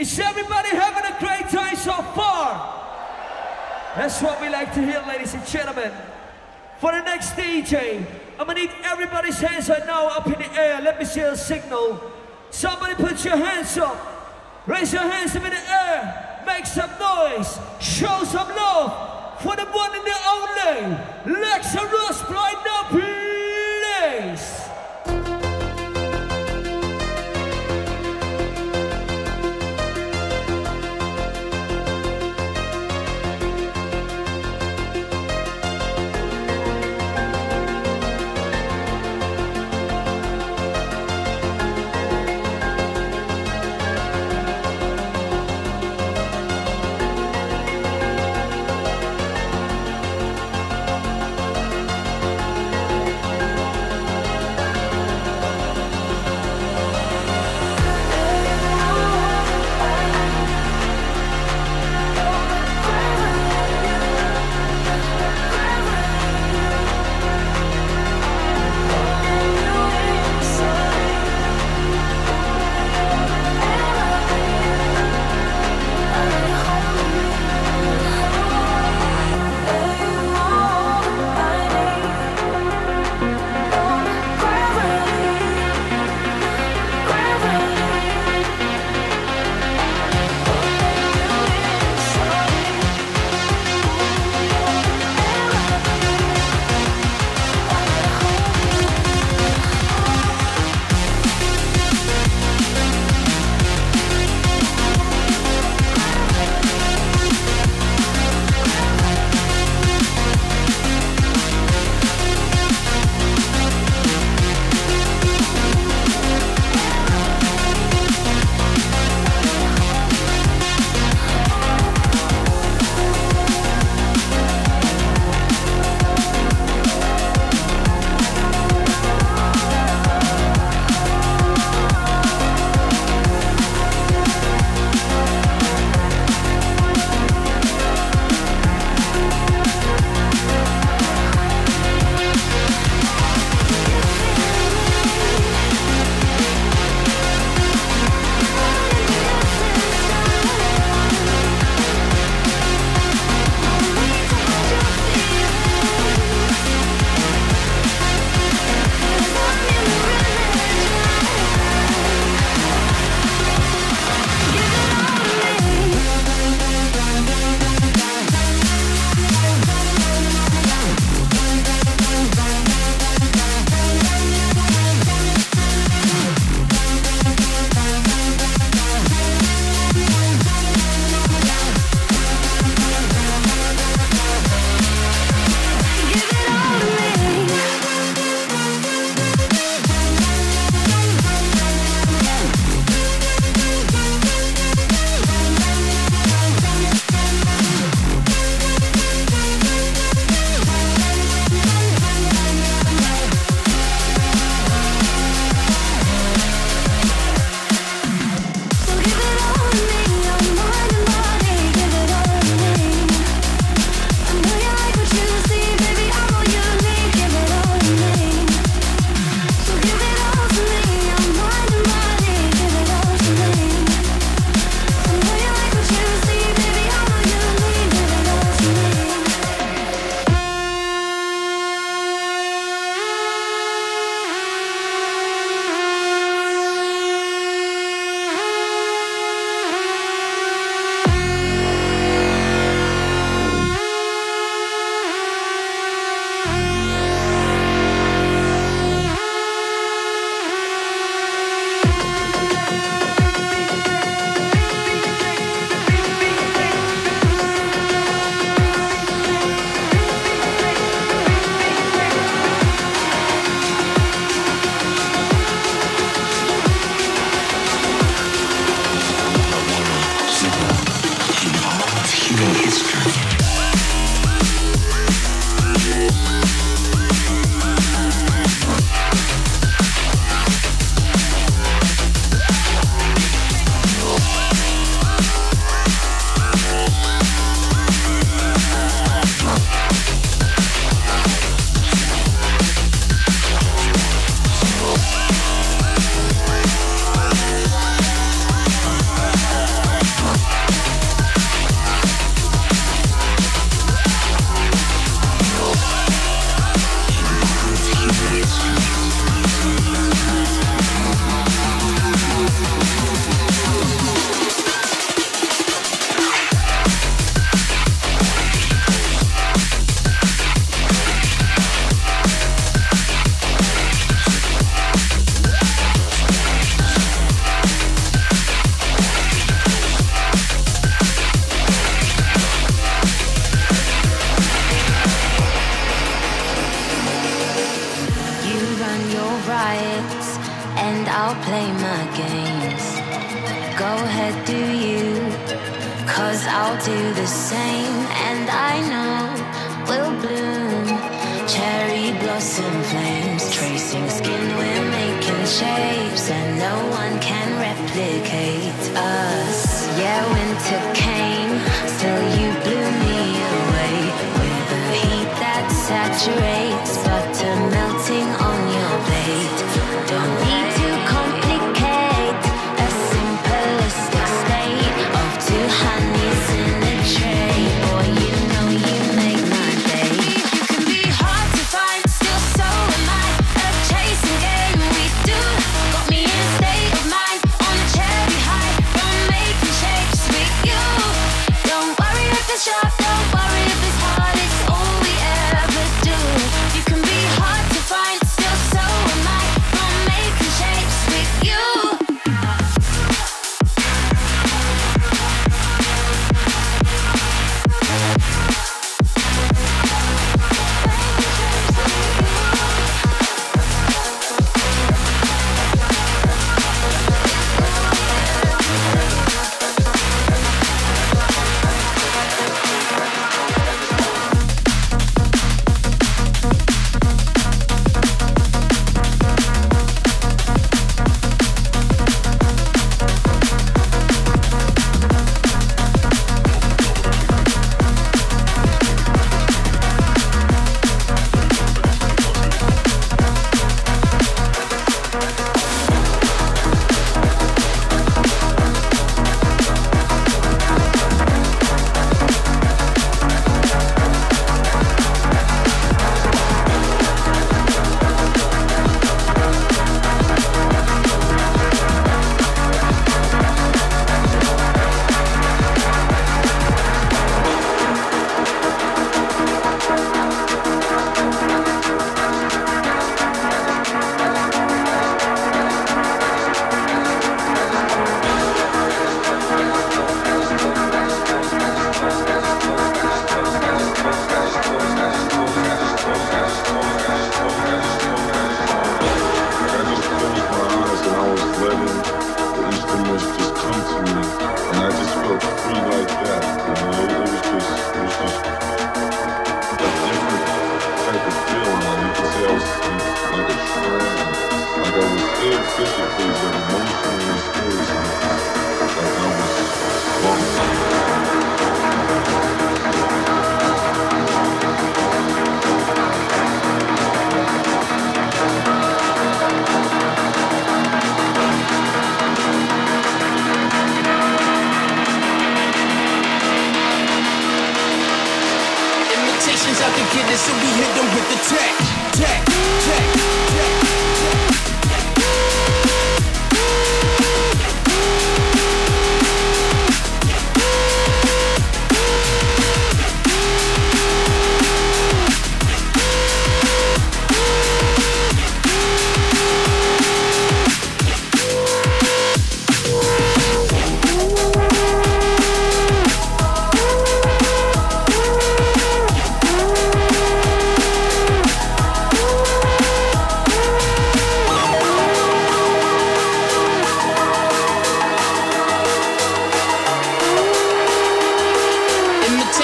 Is everybody having a great time so far? That's what we like to hear, ladies and gentlemen. For the next DJ, I'm gonna need everybody's hands right now up in the air. Let me see a signal. Somebody put your hands up. Raise your hands up in the air. Make some noise. Show some love for the one and the only Lexurus Blind Now,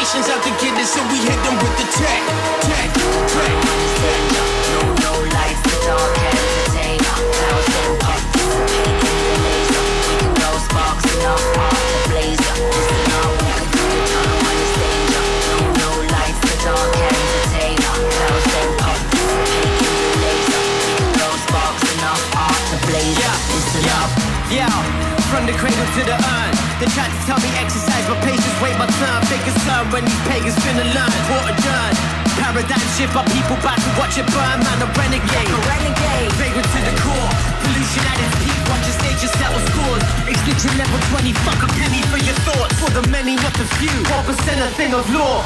Politicians out to get it, so we hit them with the tech, tech, tech. No, no life, the dark end. from the cradle to the urn. They tried to tell me exercise, but patience wait my turn. Fake as turn when these pagans finna learn. Quarter done. Paradigm shift, my people bout to watch it burn. Man, a renegade. A renegade. Vagrant to the core. Pollution at its peak. Watch your stage and settle scores. Extinction level 20. Fuck a penny for your thoughts. For the many, not the few. 1% a thing of law.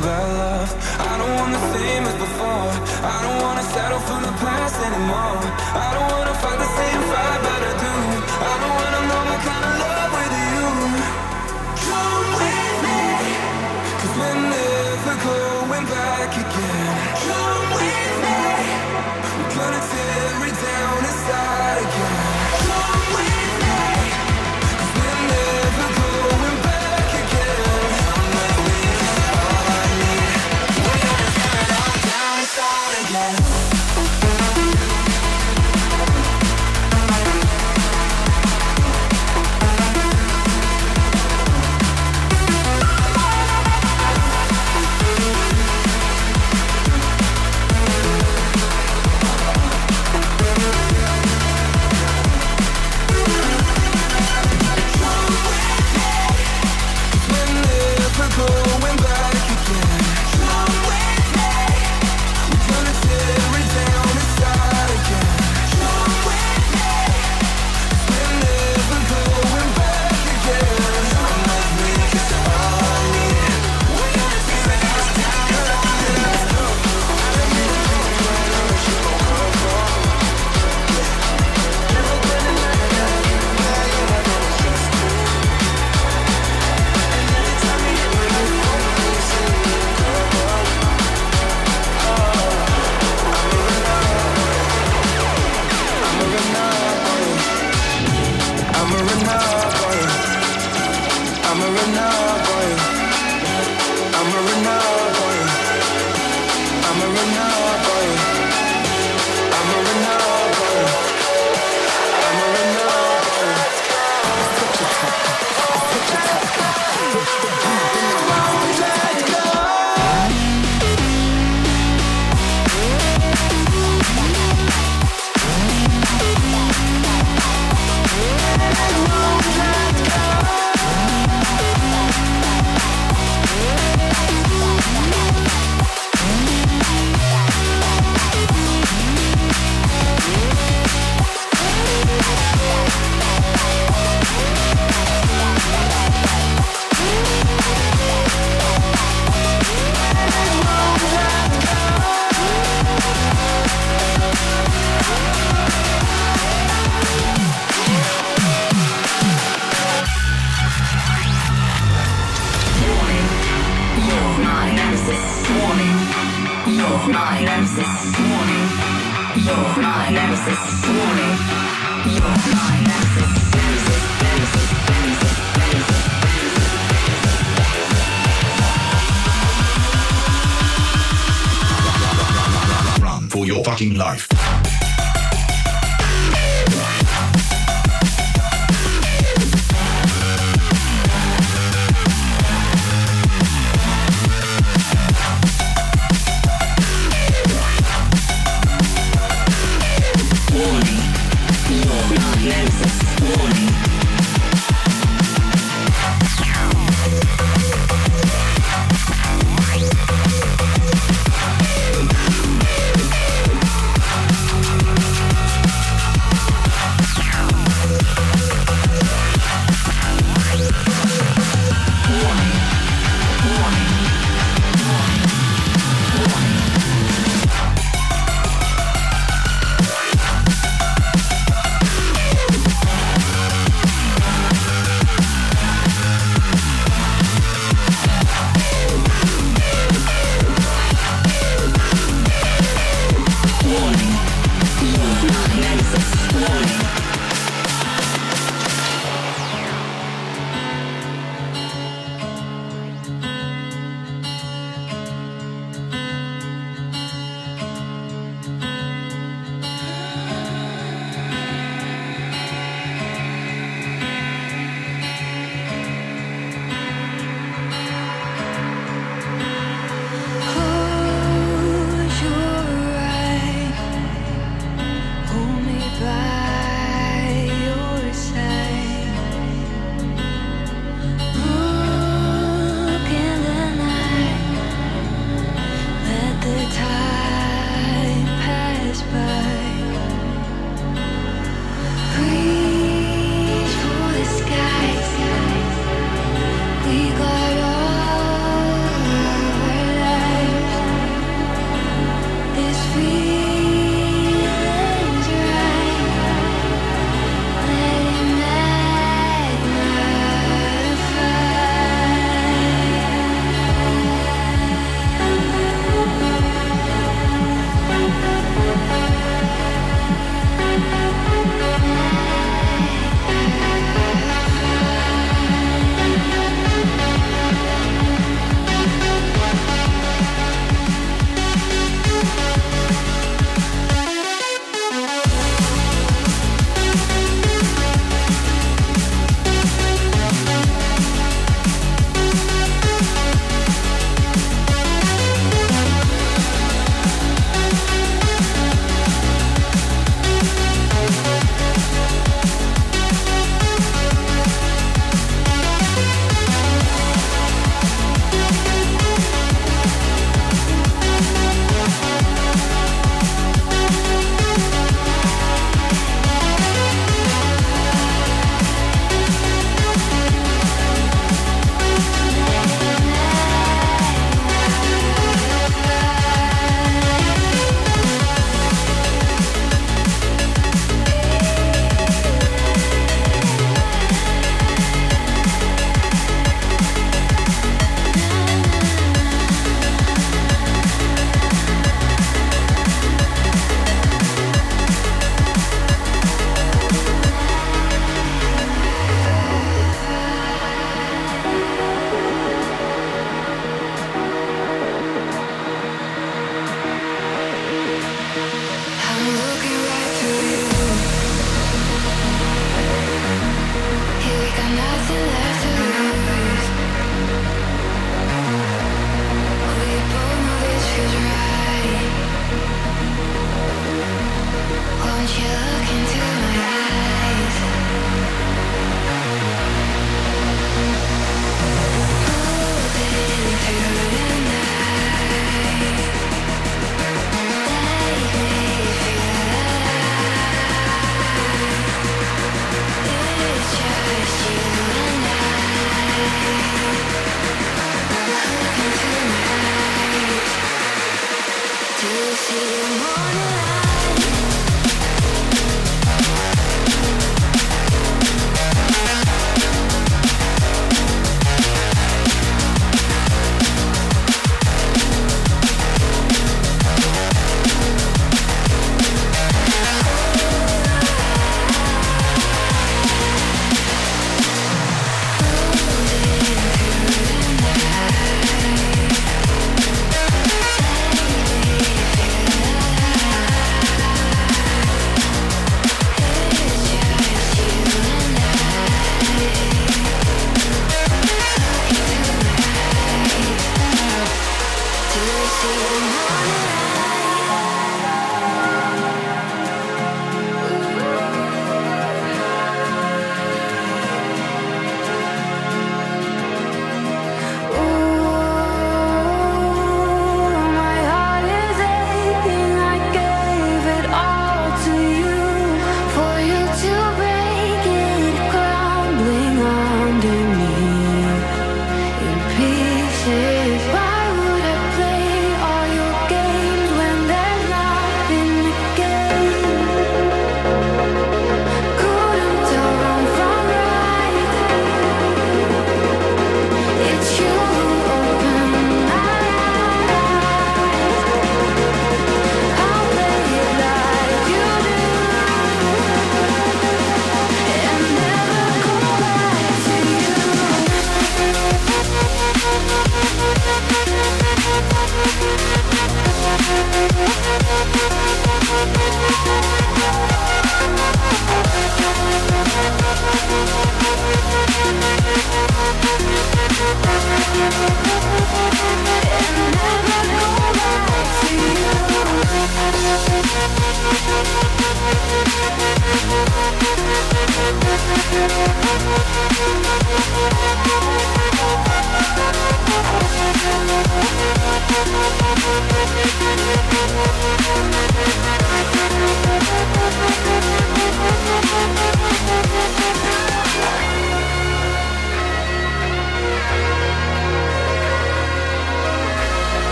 about love. I don't want the same as before. I don't wanna settle for the past anymore. I don't wanna fight the same fight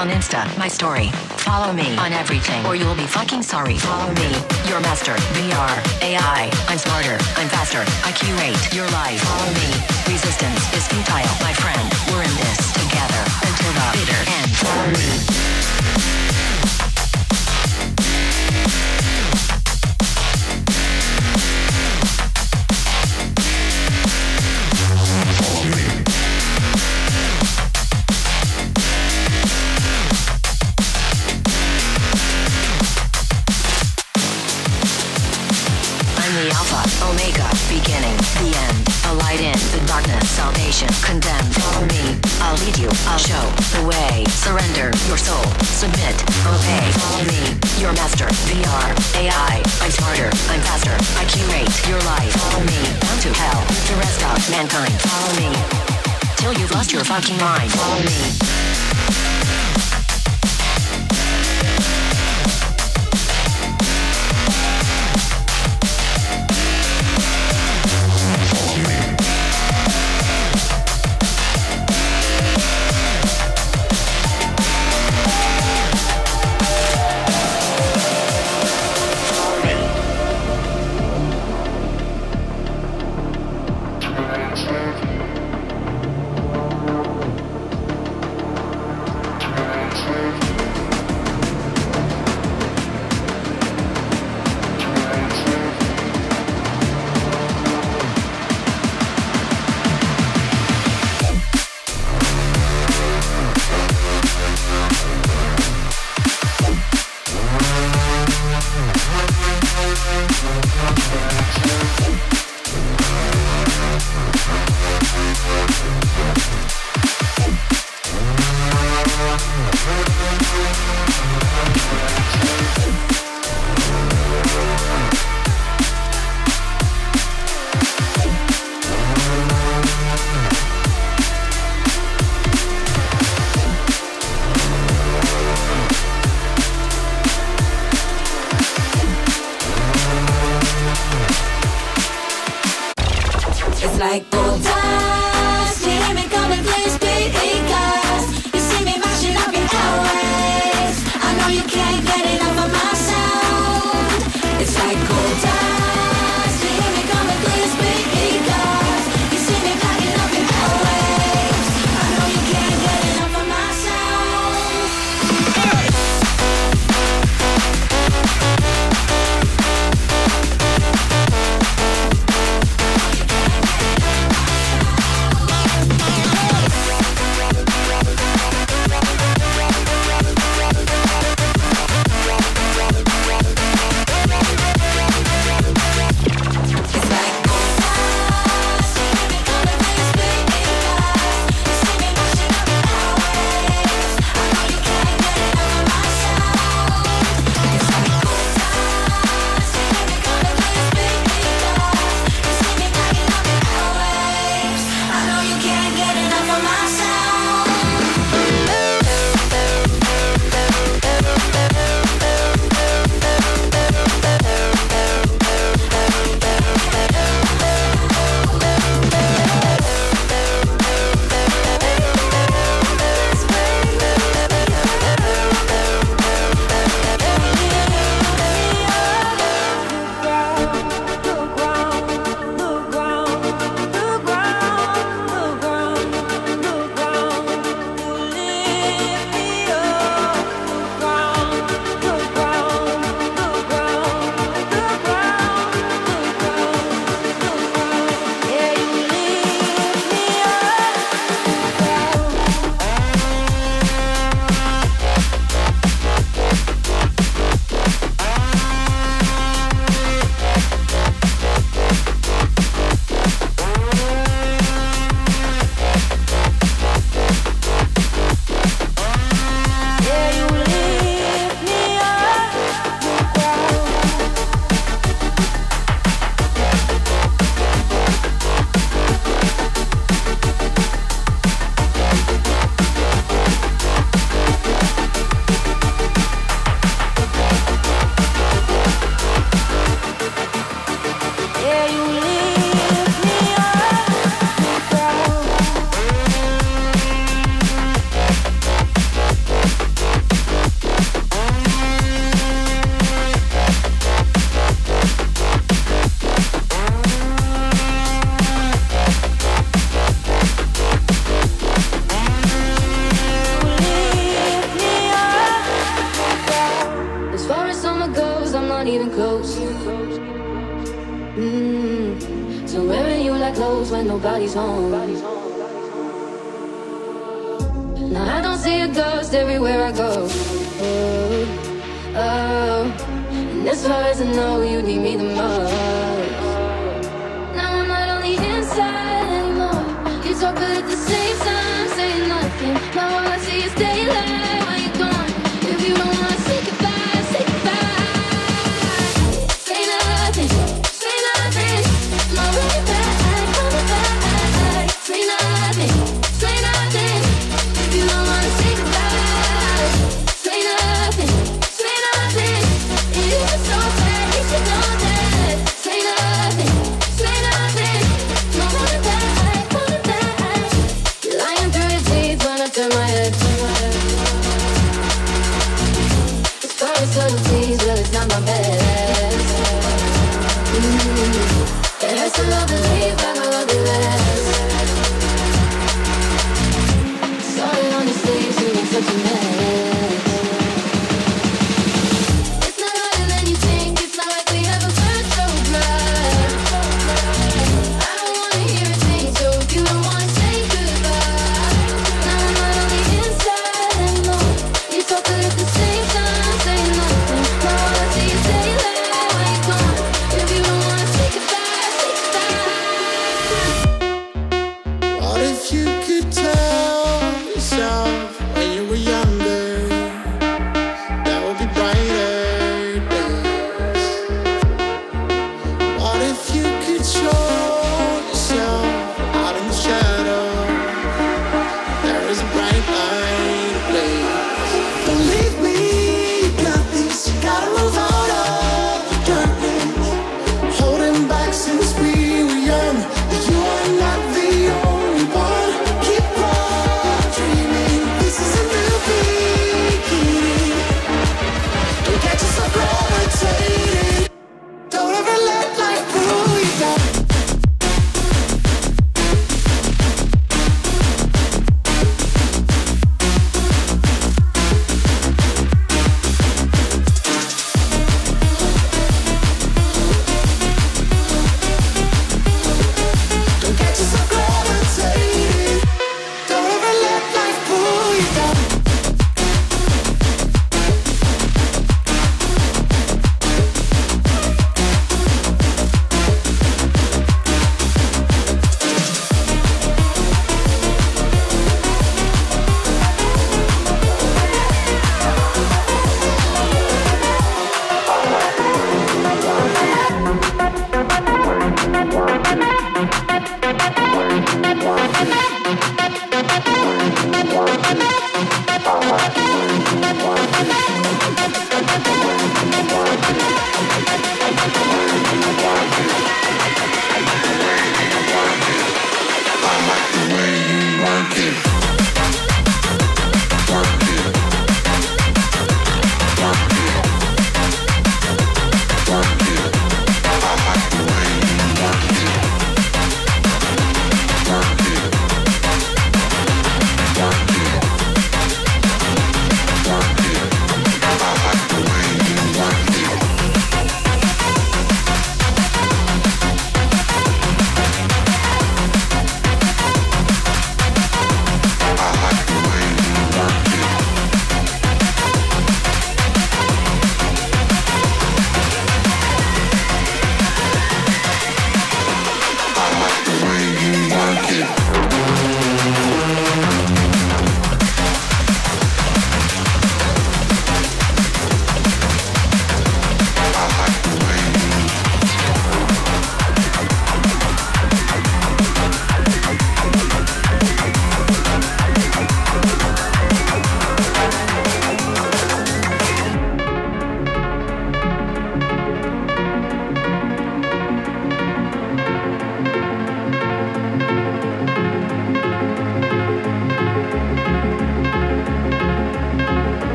on Insta, my story. Follow me on everything, or you'll be fucking sorry. Follow me, your master, VR, AI. I'm smarter, I'm faster. I curate your life. Follow me. Resistance is futile, my friend. We're in this together until the bitter end. Follow me. Your fucking mind.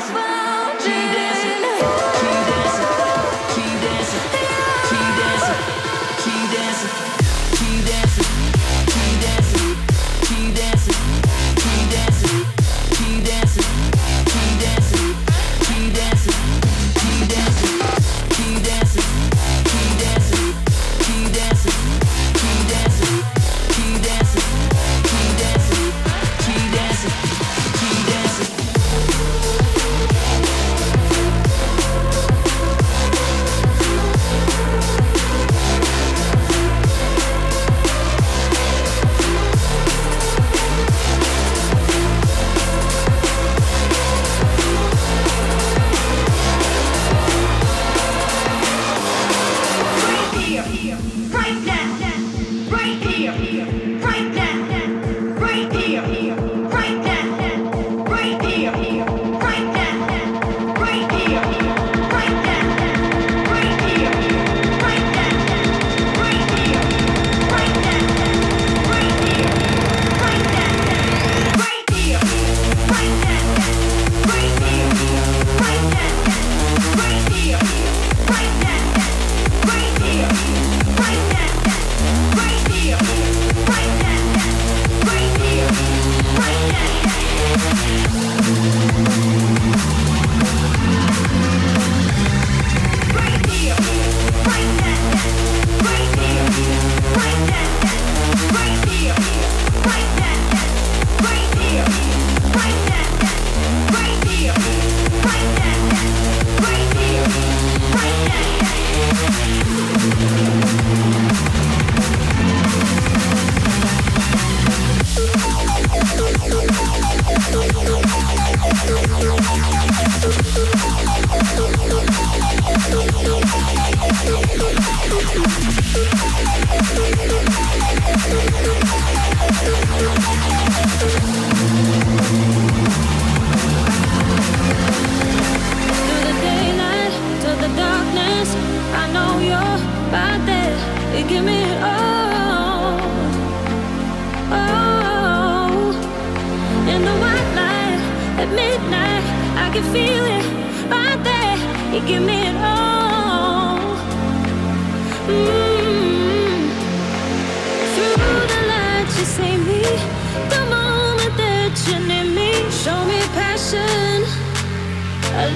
found you.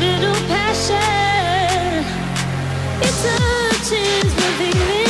Little passion. It touches my feeling.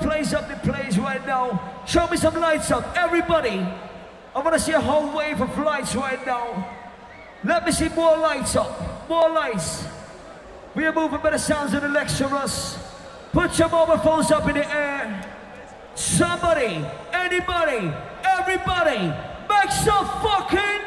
place up the place right now. Show me some lights up, everybody. I want to see a whole wave of lights right now. Let me see more lights up, more lights. We are moving better the sounds of the Lexurus. Put your mobile phones up in the air. Somebody, anybody, everybody, make some fucking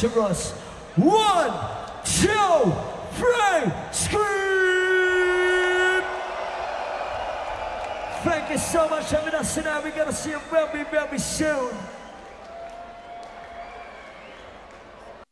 Shiraz.